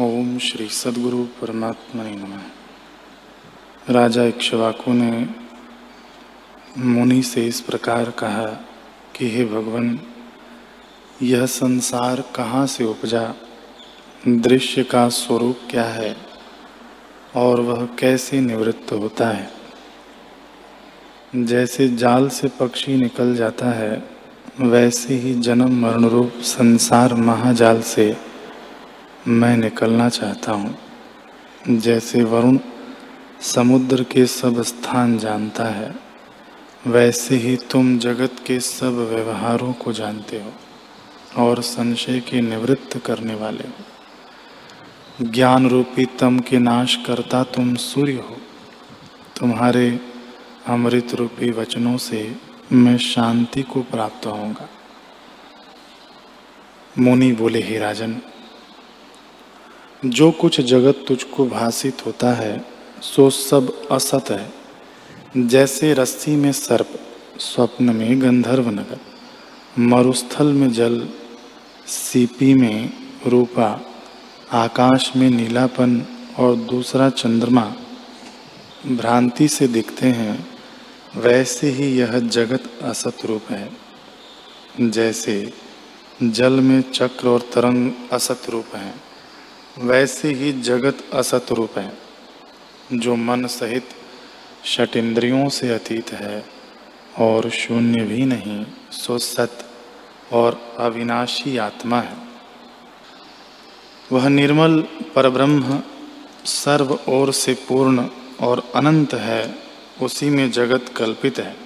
ओम श्री सदगुरु परमात्मा नम। राजा इक्ष्वाकु ने मुनि से इस प्रकार कहा कि हे भगवान, यह संसार कहाँ से उपजा? दृश्य का स्वरूप क्या है? और वह कैसे निवृत्त होता है? जैसे जाल से पक्षी निकल जाता है, वैसे ही जन्म मरण रूप संसार महाजाल से मैं निकलना चाहता हूँ। जैसे वरुण समुद्र के सब स्थान जानता है, वैसे ही तुम जगत के सब व्यवहारों को जानते हो और संशय के निवृत्त करने वाले हो। ज्ञान रूपी तम के नाश करता तुम सूर्य हो। तुम्हारे अमृत रूपी वचनों से मैं शांति को प्राप्त होऊँगा। मुनि बोले, ही राजन जो कुछ जगत तुझको भाषित होता है, सो सब असत है। जैसे रस्सी में सर्प, स्वप्न में गंधर्व नगर। मरुस्थल में जल, सीपी में रूपा, आकाश में नीलापन और दूसरा चंद्रमा। भ्रांति से दिखते हैं, वैसे ही यह जगत असत रूप है। जैसे जल में चक्र और तरंग असत रूप हैं। वैसे ही जगत असत रूप है, जो मन सहित षट इंद्रियों से अतीत है और शून्य भी नहीं, सो सत और अविनाशी आत्मा है। वह निर्मल परब्रह्म, सर्व ओर से पूर्ण और अनंत है, उसी में जगत कल्पित है।